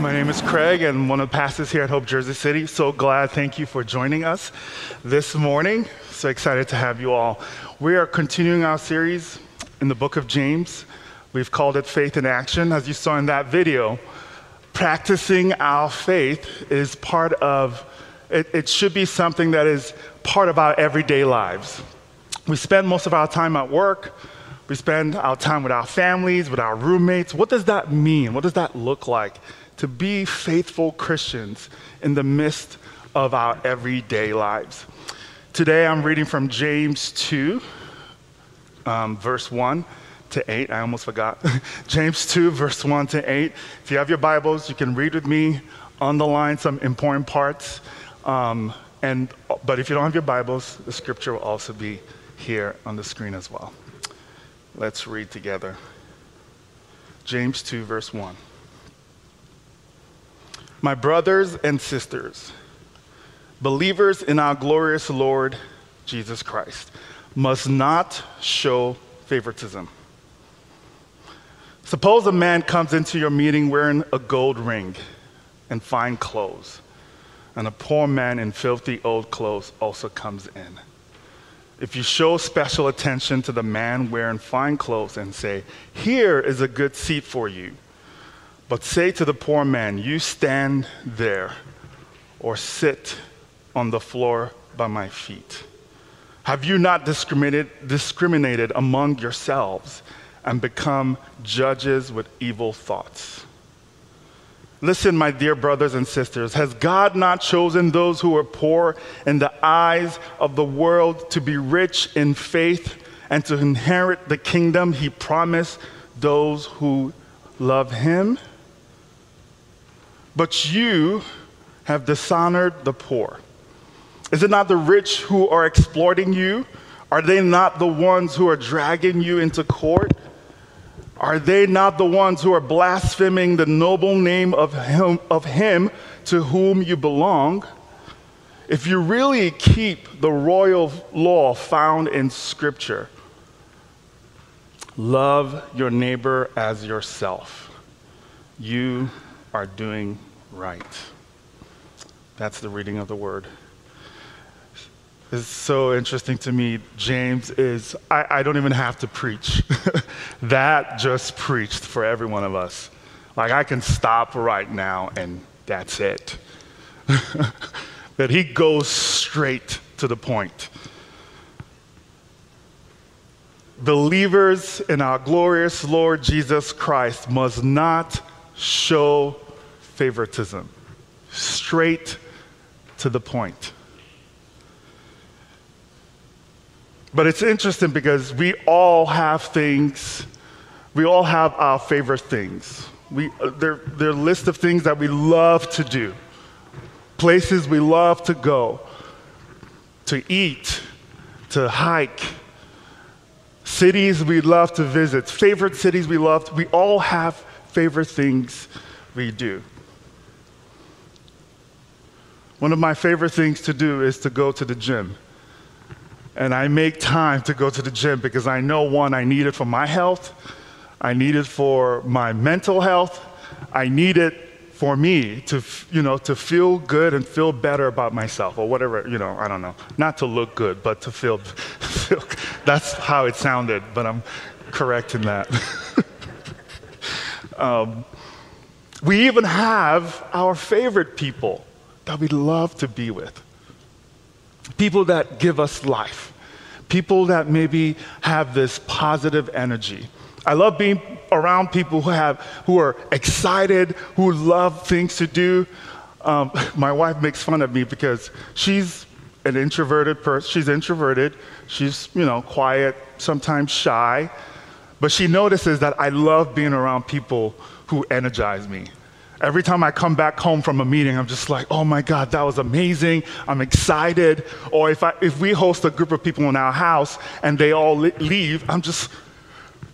My name is Craig, and one of the pastors here at Hope Jersey City. So glad, thank you for joining us this morning. So excited to have you all. We are continuing our series in the book of James. We've called it Faith in Action. As you saw in that video, practicing our faith is part of, it, it should be something that is part of our everyday lives. We spend most of our time at work. We spend our time with our families, with our roommates. What does that mean? What does that look like to be faithful Christians in the midst of our everyday lives? Today I'm reading from James 2, um, verse 1 to 8. I almost forgot. James 2, verse 1 to 8. If you have your Bibles, you can read with me, underline some important parts. Um, and, but if you don't have your Bibles, the scripture will also be here on the screen as well. Let's read together. James 2, verse 1. My brothers and sisters, believers in our glorious Lord Jesus Christ, must not show favoritism. Suppose a man comes into your meeting wearing a gold ring and fine clothes, and a poor man in filthy old clothes also comes in if you show special attention to the man wearing fine clothes and say, Here is a good seat for you, but say to the poor man, You stand there or sit on the floor by my feet. Have you not discriminated, discriminated among yourselves and become judges with evil thoughts? Listen, my dear brothers and sisters, has God not chosen those who are poor in the eyes of the world to be rich in faith and to inherit the kingdom he promised those who love him? But you have dishonored the poor. Is it not the rich who are exploiting you? Are they not the ones who are dragging you into court? Are they not the ones who are blaspheming the noble name of him, of him to whom you belong? If you really keep the royal law found in Scripture, love your neighbor as yourself, you are doing right. That's the reading of the word It's so interesting to me, James, is I, I don't even have to preach. that just preached for every one of us. Like I can stop right now and that's it. that he goes straight to the point. Believers in our glorious Lord Jesus Christ must not show favoritism. Straight to the point. But it's interesting because we all have things, we all have our favorite things. We, uh, there, there are lists of things that we love to do, places we love to go, to eat, to hike, cities we love to visit, favorite cities we love. To, we all have favorite things we do. One of my favorite things to do is to go to the gym. And I make time to go to the gym because I know one, I need it for my health, I need it for my mental health, I need it for me to, you know, to feel good and feel better about myself or whatever, you know, I don't know. Not to look good, but to feel, feel that's how it sounded, but I'm correcting that. um, we even have our favorite people that we love to be with people that give us life, people that maybe have this positive energy. I love being around people who have who are excited, who love things to do. Um, my wife makes fun of me because she's an introverted person. She's introverted. She's you know quiet, sometimes shy, but she notices that I love being around people who energize me. Every time I come back home from a meeting, I'm just like, oh my God, that was amazing. I'm excited. Or if, I, if we host a group of people in our house and they all leave, I'm just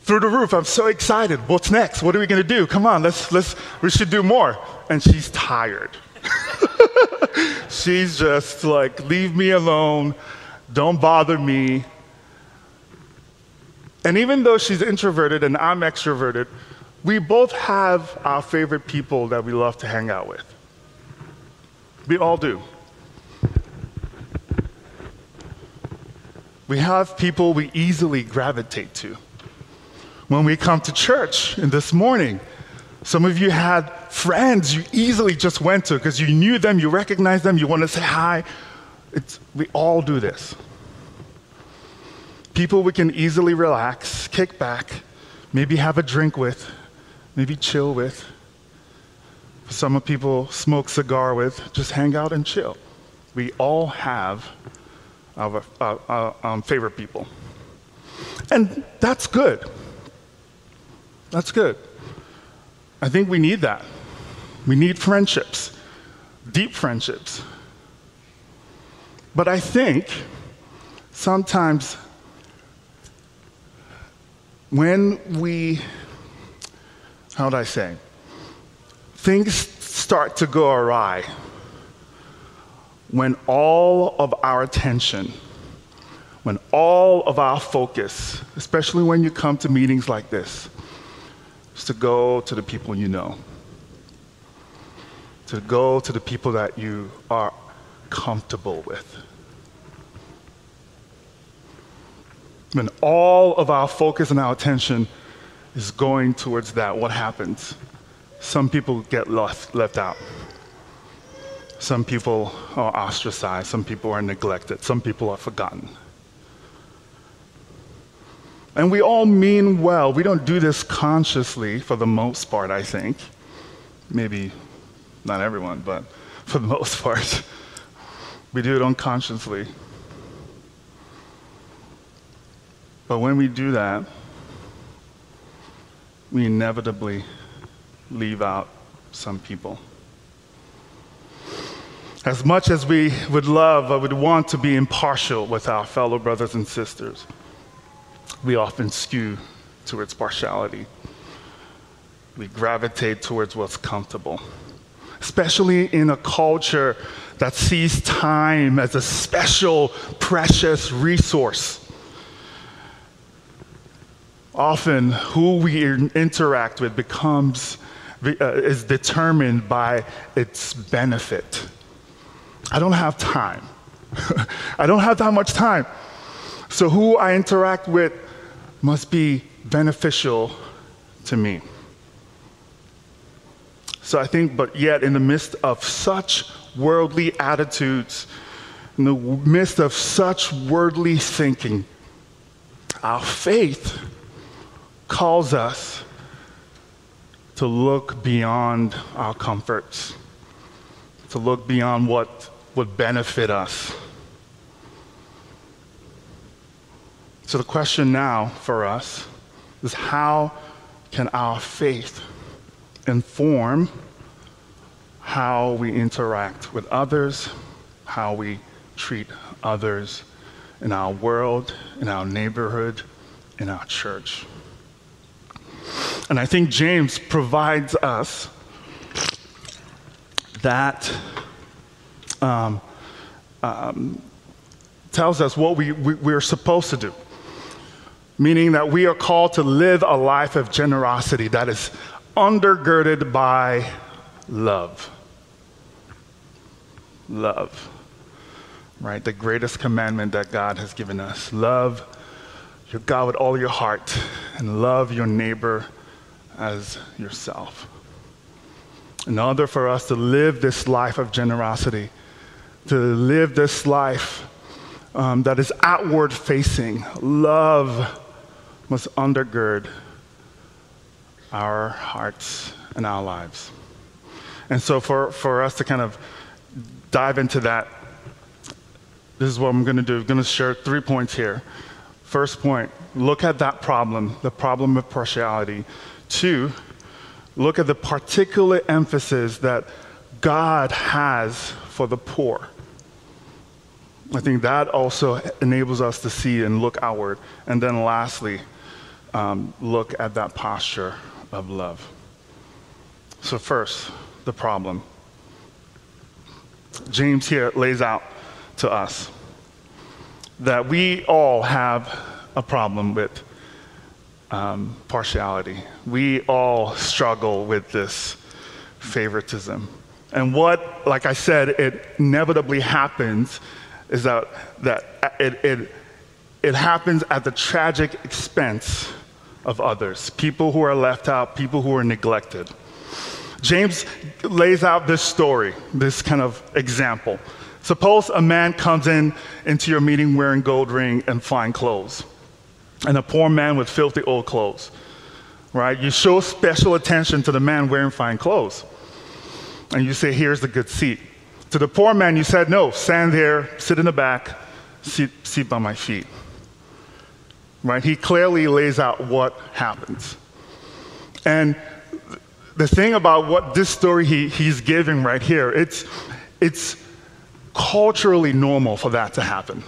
through the roof. I'm so excited. What's next? What are we going to do? Come on, let's, let's, we should do more. And she's tired. she's just like, leave me alone. Don't bother me. And even though she's introverted and I'm extroverted, we both have our favorite people that we love to hang out with. We all do. We have people we easily gravitate to. When we come to church in this morning, some of you had friends you easily just went to because you knew them, you recognized them, you want to say hi. It's, we all do this. People we can easily relax, kick back, maybe have a drink with, maybe chill with. Some people smoke cigar with, just hang out and chill. We all have our, our, our um, favorite people. And that's good. That's good. I think we need that. We need friendships, deep friendships. But I think sometimes when we, how would I say, things start to go awry when all of our attention, when all of our focus, especially when you come to meetings like this, is to go to the people you know, to go to the people that you are comfortable with. When all of our focus and our attention is going towards that, what happens? Some people get left, left out. Some people are ostracized. Some people are neglected. Some people are forgotten. And we all mean well. We don't do this consciously for the most part, I think. Maybe not everyone, but for the most part. We do it unconsciously. But when we do that, we inevitably leave out some people. As much as we would love or would want to be impartial with our fellow brothers and sisters, we often skew towards partiality. We gravitate towards what's comfortable, especially in a culture that sees time as a special, precious resource. Often, who we interact with becomes uh, is determined by its benefit. I don't have time. I don't have that much time. So, who I interact with must be beneficial to me. So I think, but yet, in the midst of such worldly attitudes, in the midst of such worldly thinking, our faith calls us to look beyond our comforts, to look beyond what would benefit us So the question now for us is how can our faith inform how we interact with others, how we treat others in our world, in our neighborhood, in our church? And I think James provides us that um, um, tells us what we, we, we're supposed to do meaning that we are called to live a life of generosity that is undergirded by love. Love, right? The greatest commandment that God has given us. Love your God with all your heart and love your neighbor as yourself. In order for us to live this life of generosity, to live this life um, that is outward facing, love must undergird our hearts and our lives. And so, for, for us to kind of dive into that, this is what I'm going to do. I'm going to share three points here. First point look at that problem, the problem of partiality. Two, look at the particular emphasis that God has for the poor. I think that also enables us to see and look outward. And then lastly, um, look at that posture of love. So, first, the problem. James here lays out to us that we all have a problem with um, partiality. We all struggle with this favoritism. And what, like I said, it inevitably happens is that, that it, it, it happens at the tragic expense of others, people who are left out, people who are neglected. James lays out this story, this kind of example. Suppose a man comes in into your meeting wearing gold ring and fine clothes, and a poor man with filthy old clothes. Right? You show special attention to the man wearing fine clothes. And you say, here's the good seat. To the poor man, you said, no, stand there, sit in the back, sit, by my feet. Right? He clearly lays out what happens. And the thing about what this story he, he's giving right here, it's, it's culturally normal for that to happen.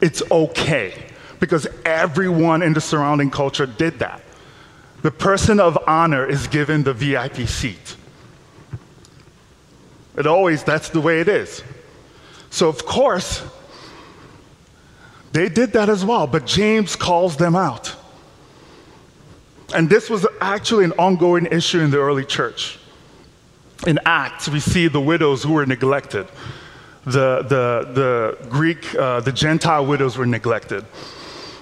It's okay because everyone in the surrounding culture did that. The person of honor is given the VIP seat. It always, that's the way it is. So, of course, they did that as well, but James calls them out. And this was actually an ongoing issue in the early church. In Acts, we see the widows who were neglected. The, the, the Greek, uh, the Gentile widows were neglected.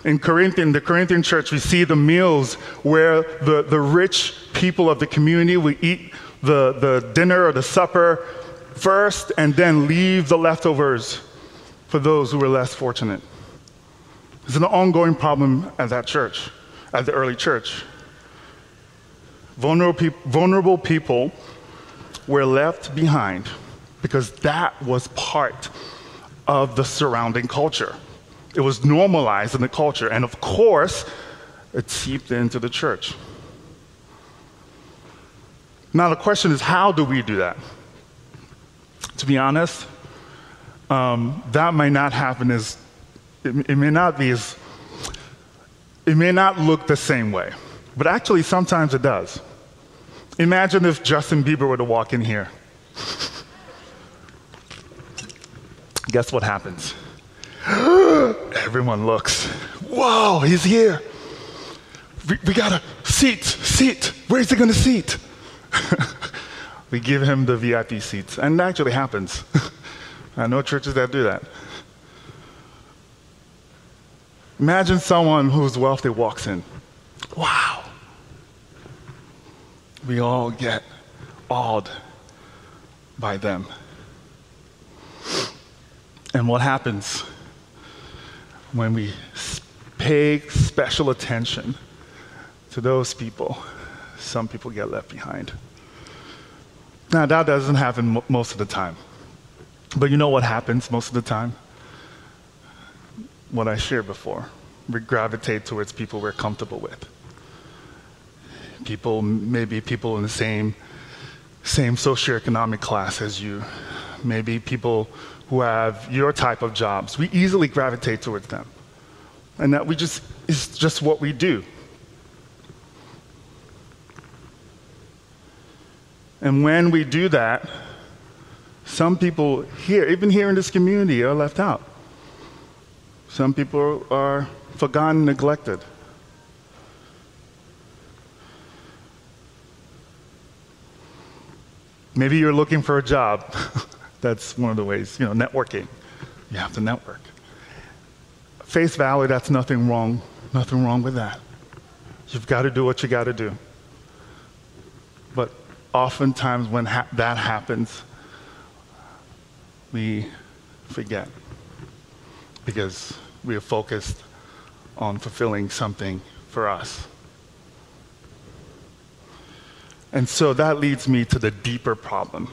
In Corinthian, the Corinthian church, we see the meals where the, the rich people of the community would eat the, the dinner or the supper first and then leave the leftovers for those who were less fortunate. It's an ongoing problem at that church, at the early church. Vulnerable, pe- vulnerable people were left behind because that was part of the surrounding culture. It was normalized in the culture, and of course, it seeped into the church. Now, the question is how do we do that? To be honest, um, that might not happen as, it, it may not be as, it may not look the same way. But actually, sometimes it does. Imagine if Justin Bieber were to walk in here. Guess what happens? Everyone looks. Whoa, he's here. We, we got a seat, seat. Where's he going to seat? we give him the VIP seats. And it actually happens. I know churches that do that. Imagine someone who's wealthy walks in. Wow we all get awed by them. And what happens when we pay special attention to those people? Some people get left behind. Now, that doesn't happen most of the time. But you know what happens most of the time? What I shared before. We gravitate towards people we're comfortable with people, maybe people in the same, same socioeconomic class as you, maybe people who have your type of jobs. We easily gravitate towards them. And that we just, it's just what we do. And when we do that, some people here, even here in this community, are left out. Some people are forgotten, neglected. Maybe you're looking for a job. that's one of the ways, you know, networking. You have to network. Face value, that's nothing wrong. Nothing wrong with that. You've got to do what you got to do. But oftentimes when ha- that happens, we forget because we are focused on fulfilling something for us. And so that leads me to the deeper problem.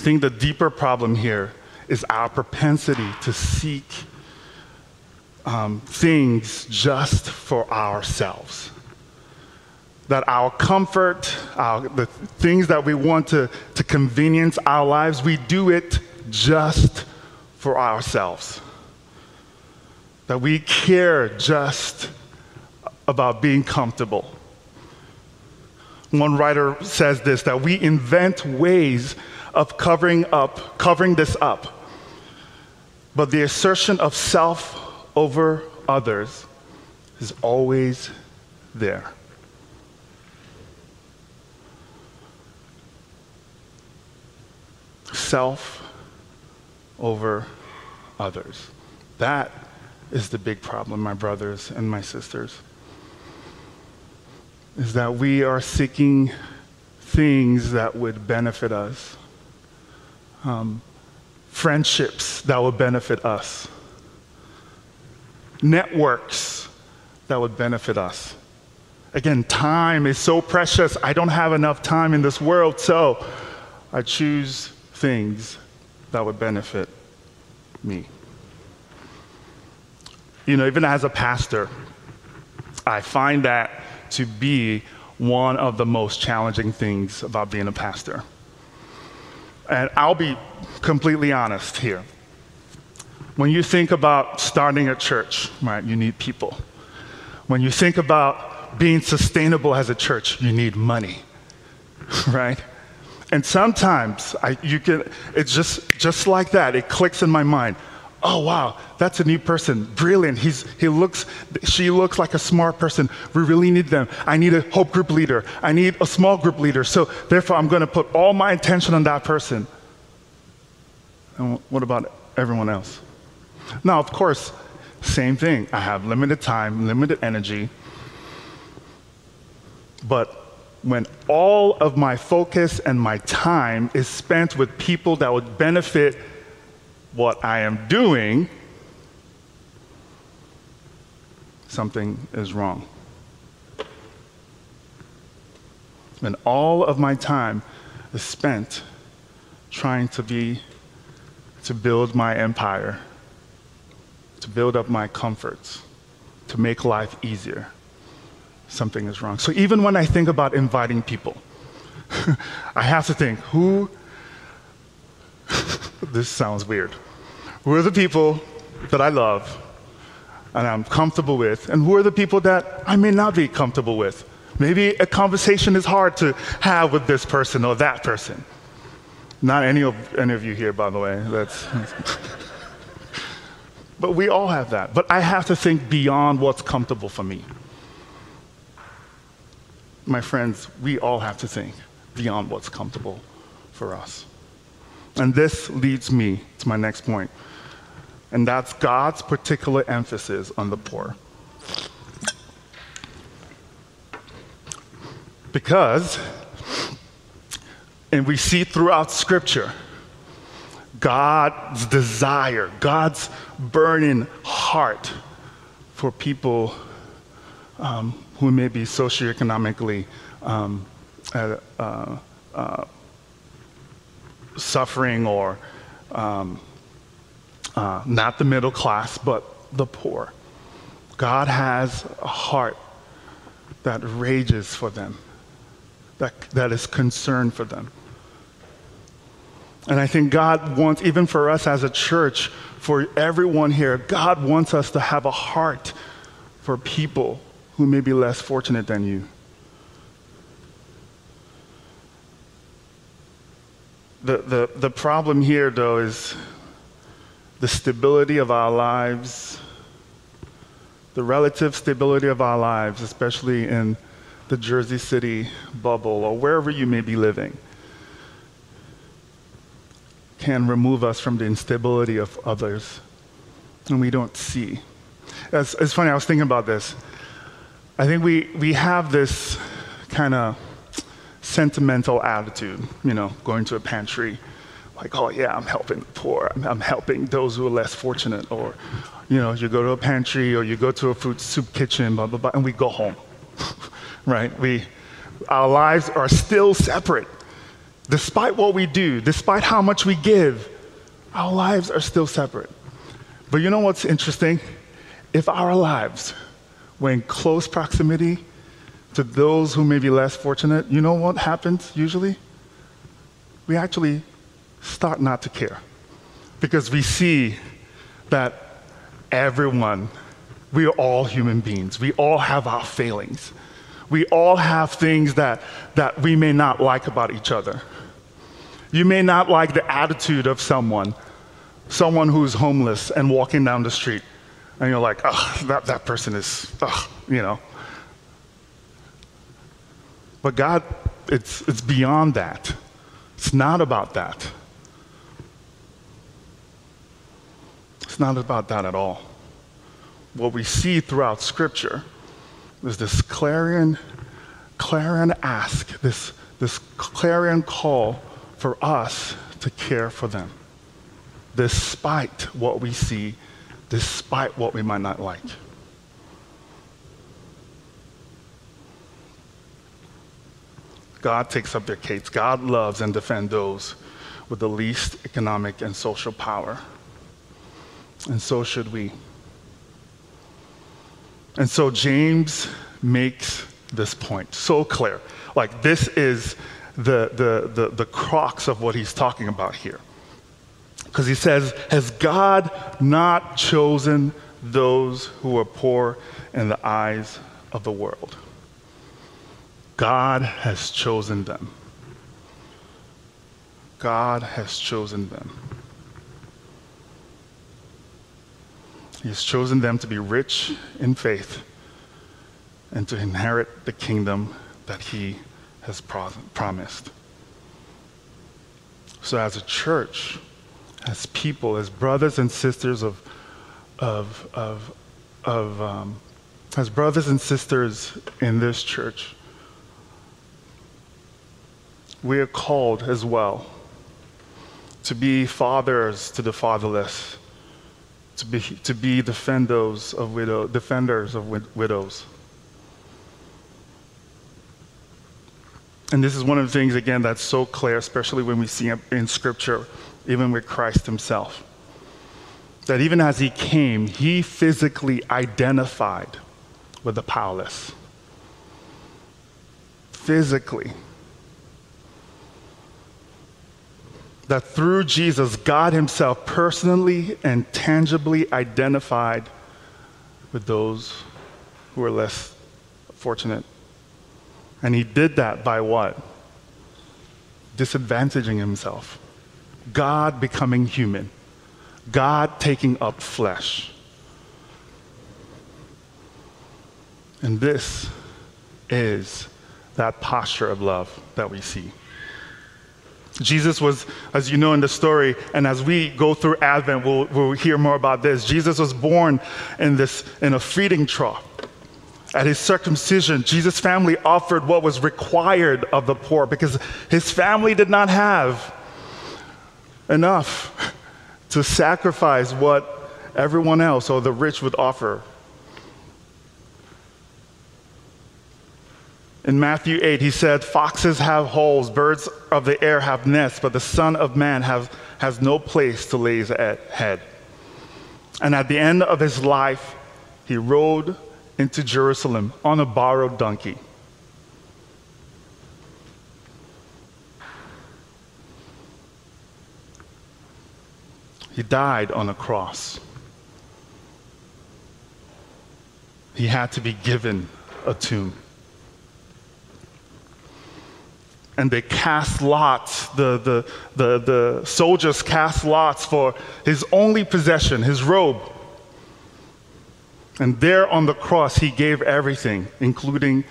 I think the deeper problem here is our propensity to seek um, things just for ourselves. That our comfort, our, the things that we want to, to convenience our lives, we do it just for ourselves. That we care just about being comfortable one writer says this that we invent ways of covering up, covering this up. But the assertion of self over others is always there. Self over others. That is the big problem, my brothers and my sisters. Is that we are seeking things that would benefit us, um, friendships that would benefit us, networks that would benefit us. Again, time is so precious. I don't have enough time in this world, so I choose things that would benefit me. You know, even as a pastor, I find that to be one of the most challenging things about being a pastor. And I'll be completely honest here. When you think about starting a church, right, you need people. When you think about being sustainable as a church, you need money, right? And sometimes I, you can, it's just, just like that. It clicks in my mind oh wow. That's a new person. Brilliant. He's he looks she looks like a smart person. We really need them. I need a hope group leader. I need a small group leader. So therefore i'm going to put all my attention on that person. And what about everyone else? Now of course same thing. I have limited time limited energy. But when all of my focus and my time is spent with people that would benefit what I am doing, something is wrong. And all of my time is spent trying to be, to build my empire, to build up my comforts, to make life easier. Something is wrong. So even when I think about inviting people, I have to think who this sounds weird. Who are the people that I love and I'm comfortable with, and who are the people that I may not be comfortable with? Maybe a conversation is hard to have with this person or that person. Not any of, any of you here, by the way. That's, but we all have that. But I have to think beyond what's comfortable for me. My friends, we all have to think beyond what's comfortable for us. And this leads me to my next point, and that's God's particular emphasis on the poor. Because, and we see throughout Scripture, God's desire, God's burning heart for people um, who may be socioeconomically um, uh, uh, suffering or um, uh, not the middle class, but the poor. God has a heart that rages for them, that, that is concerned for them. And I think God wants, even for us as a church, for everyone here, God wants us to have a heart for people who may be less fortunate than you. The, the, the problem here, though, is the stability of our lives, the relative stability of our lives, especially in the Jersey City bubble or wherever you may be living, can remove us from the instability of others. And we don't see. It's, it's funny, I was thinking about this. I think we, we have this kind of sentimental attitude, you know, going to a pantry, like, oh yeah, I'm helping the poor, I'm, I'm, helping those who are less fortunate, or, you know, you go to a pantry or you go to a food soup kitchen, blah blah blah, and we go home, right? We, our lives are still separate, despite what we do, despite how much we give, our lives are still separate. But you know what's interesting? If our lives were in close proximity to those who may be less fortunate, you know what happens usually? We actually start not to care because we see that everyone, we are all human beings. We all have our failings. We all have things that, that we may not like about each other. You may not like the attitude of someone, someone who's homeless and walking down the street. and you're like, oh, that, that person is, oh, you know. But God, it's, it's beyond that. It's not about that. It's not about that at all. What we see throughout Scripture is this clarion, clarion ask, this, this clarion call for us to care for them, despite what we see, despite what we might not like. God takes up their case. God loves and defends those with the least economic and social power. And so should we. And so James makes this point so clear. Like, this is the, the, the, the crux of what he's talking about here. Because he says, Has God not chosen those who are poor in the eyes of the world? God has chosen them. God has chosen them. He has chosen them to be rich in faith and to inherit the kingdom that He has pro- promised. So, as a church, as people, as brothers and sisters of, of, of, of um, as brothers and sisters in this church, we are called as well to be fathers to the fatherless, to be, to be defenders of, widow, defenders of wid- widows. And this is one of the things, again, that's so clear, especially when we see in Scripture, even with Christ Himself. That even as He came, He physically identified with the powerless. Physically. That through Jesus, God Himself personally and tangibly identified with those who are less fortunate. And He did that by what? Disadvantaging Himself. God becoming human. God taking up flesh. And this is that posture of love that we see. Jesus was, as you know in the story, and as we go through Advent, we'll, we'll hear more about this. Jesus was born in, this, in a feeding trough. At his circumcision, Jesus' family offered what was required of the poor because his family did not have enough to sacrifice what everyone else or the rich would offer. In Matthew 8, he said, Foxes have holes, birds of the air have nests, but the Son of Man have, has no place to lay his head. And at the end of his life, he rode into Jerusalem on a borrowed donkey. He died on a cross. He had to be given a tomb. And they cast lots. The, the, the, the soldiers cast lots for his only possession, his robe. And there on the cross, he gave everything, including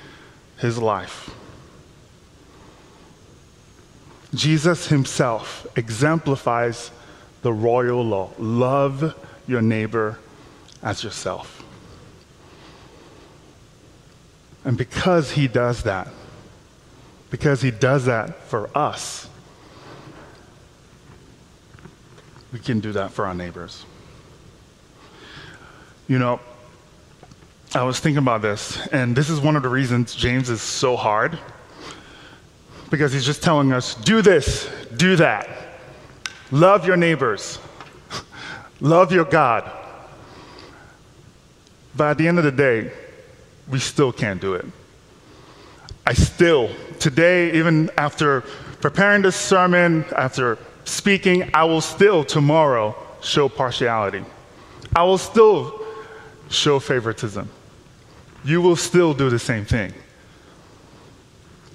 his life. Jesus himself exemplifies the royal law love your neighbor as yourself. And because he does that, because he does that for us. We can do that for our neighbors. You know, I was thinking about this, and this is one of the reasons James is so hard. Because he's just telling us do this, do that. Love your neighbors, love your God. But at the end of the day, we still can't do it. I still, today, even after preparing this sermon, after speaking, I will still tomorrow show partiality. I will still show favoritism. You will still do the same thing.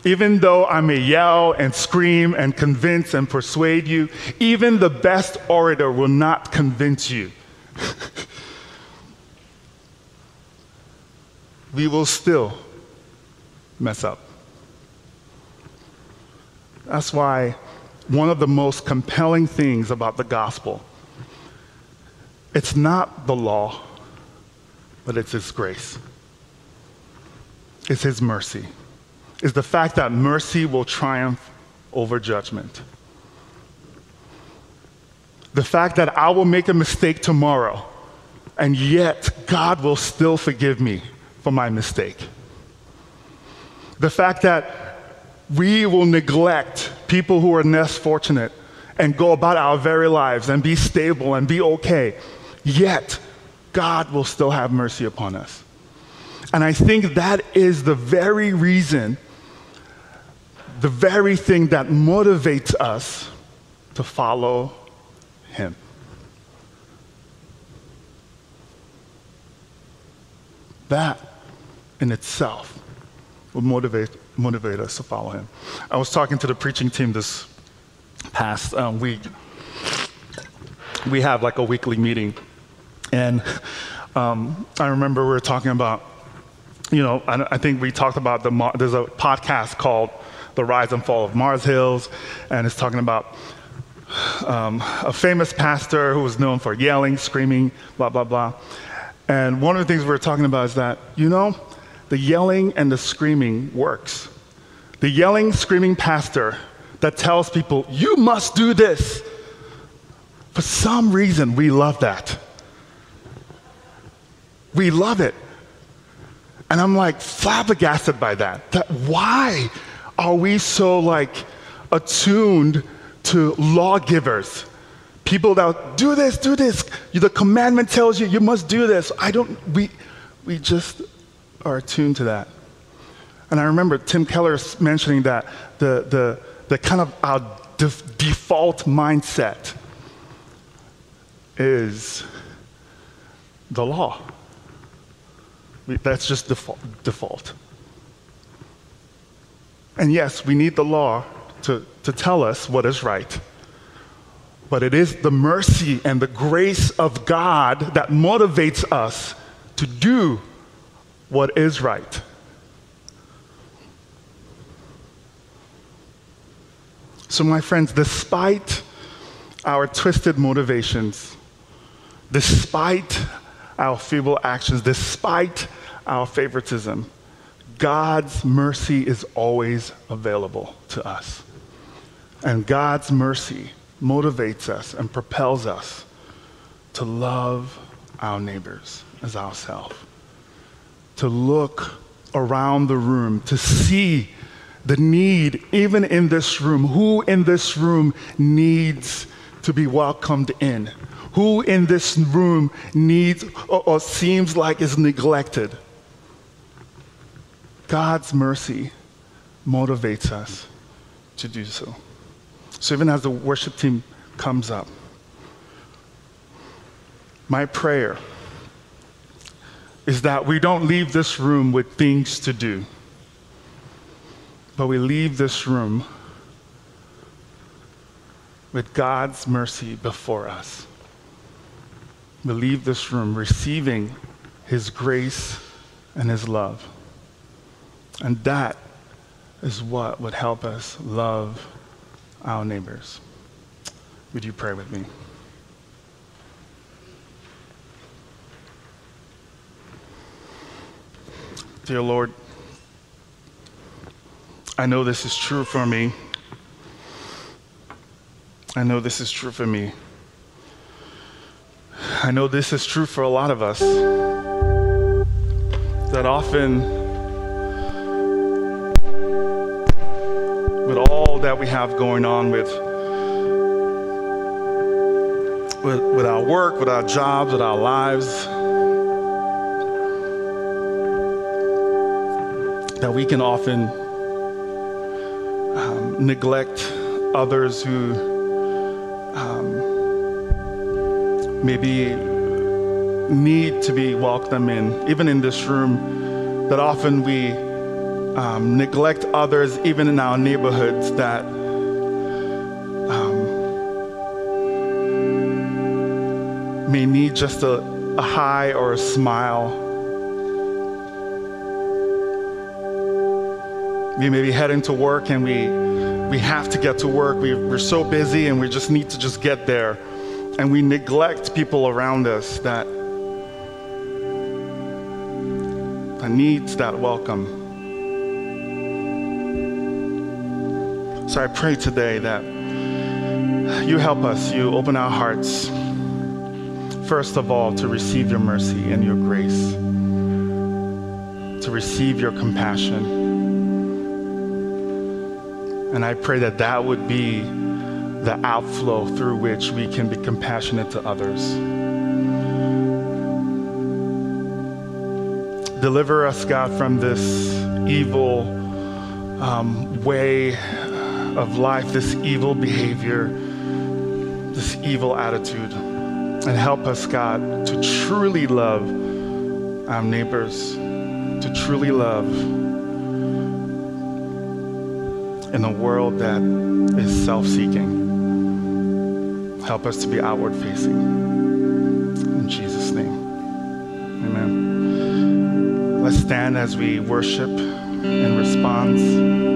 Even though I may yell and scream and convince and persuade you, even the best orator will not convince you we will still mess up. That's why one of the most compelling things about the gospel it's not the law, but it's his grace. It's his mercy. It's the fact that mercy will triumph over judgment. The fact that I will make a mistake tomorrow, and yet God will still forgive me for my mistake. The fact that we will neglect people who are less fortunate and go about our very lives and be stable and be okay, yet God will still have mercy upon us. And I think that is the very reason, the very thing that motivates us to follow Him. That in itself will motivate, motivate us to follow Him. I was talking to the preaching team this past um, week. We have like a weekly meeting and um, I remember we were talking about, you know, I, I think we talked about the, there's a podcast called The Rise and Fall of Mars Hills, and it's talking about um, a famous pastor who was known for yelling, screaming, blah, blah, blah. And one of the things we were talking about is that, you know, the yelling and the screaming works. The yelling, screaming pastor that tells people, you must do this. For some reason, we love that. We love it. And I'm like flabbergasted by that. That why are we so like attuned to lawgivers? People that do this, do this. The commandment tells you you must do this. I don't we we just are attuned to that. And I remember Tim Keller mentioning that the the the kind of our def- default mindset is the law. That's just default. And yes, we need the law to, to tell us what is right. But it is the mercy and the grace of God that motivates us to do what is right. So, my friends, despite our twisted motivations, despite our feeble actions, despite our favoritism, God's mercy is always available to us. And God's mercy motivates us and propels us to love our neighbors as ourselves, to look around the room, to see the need, even in this room. Who in this room needs to be welcomed in? Who in this room needs or, or seems like is neglected? God's mercy motivates us to do so. So even as the worship team comes up, my prayer is that we don't leave this room with things to do, but we leave this room with God's mercy before us we leave this room receiving His grace and His love. And that is what would help us love our neighbors. Would you pray with me? Dear Lord, I know this is true for me. I know this is true for me. I know this is true for a lot of us. That often, with all that we have going on with, with, with our work, with our jobs, with our lives, that we can often um, neglect others who maybe need to be welcomed in, even in this room, that often we um, neglect others, even in our neighborhoods, that um, may need just a, a hi or a smile. We may be heading to work and we, we have to get to work. We, we're so busy and we just need to just get there. And we neglect people around us that, that needs that welcome. So I pray today that you help us, you open our hearts, first of all, to receive your mercy and your grace, to receive your compassion. And I pray that that would be the outflow through which we can be compassionate to others. Deliver us, God, from this evil um, way of life, this evil behavior, this evil attitude. And help us, God, to truly love our neighbors, to truly love in a world that is self seeking. Help us to be outward facing. In Jesus' name, amen. Let's stand as we worship in response.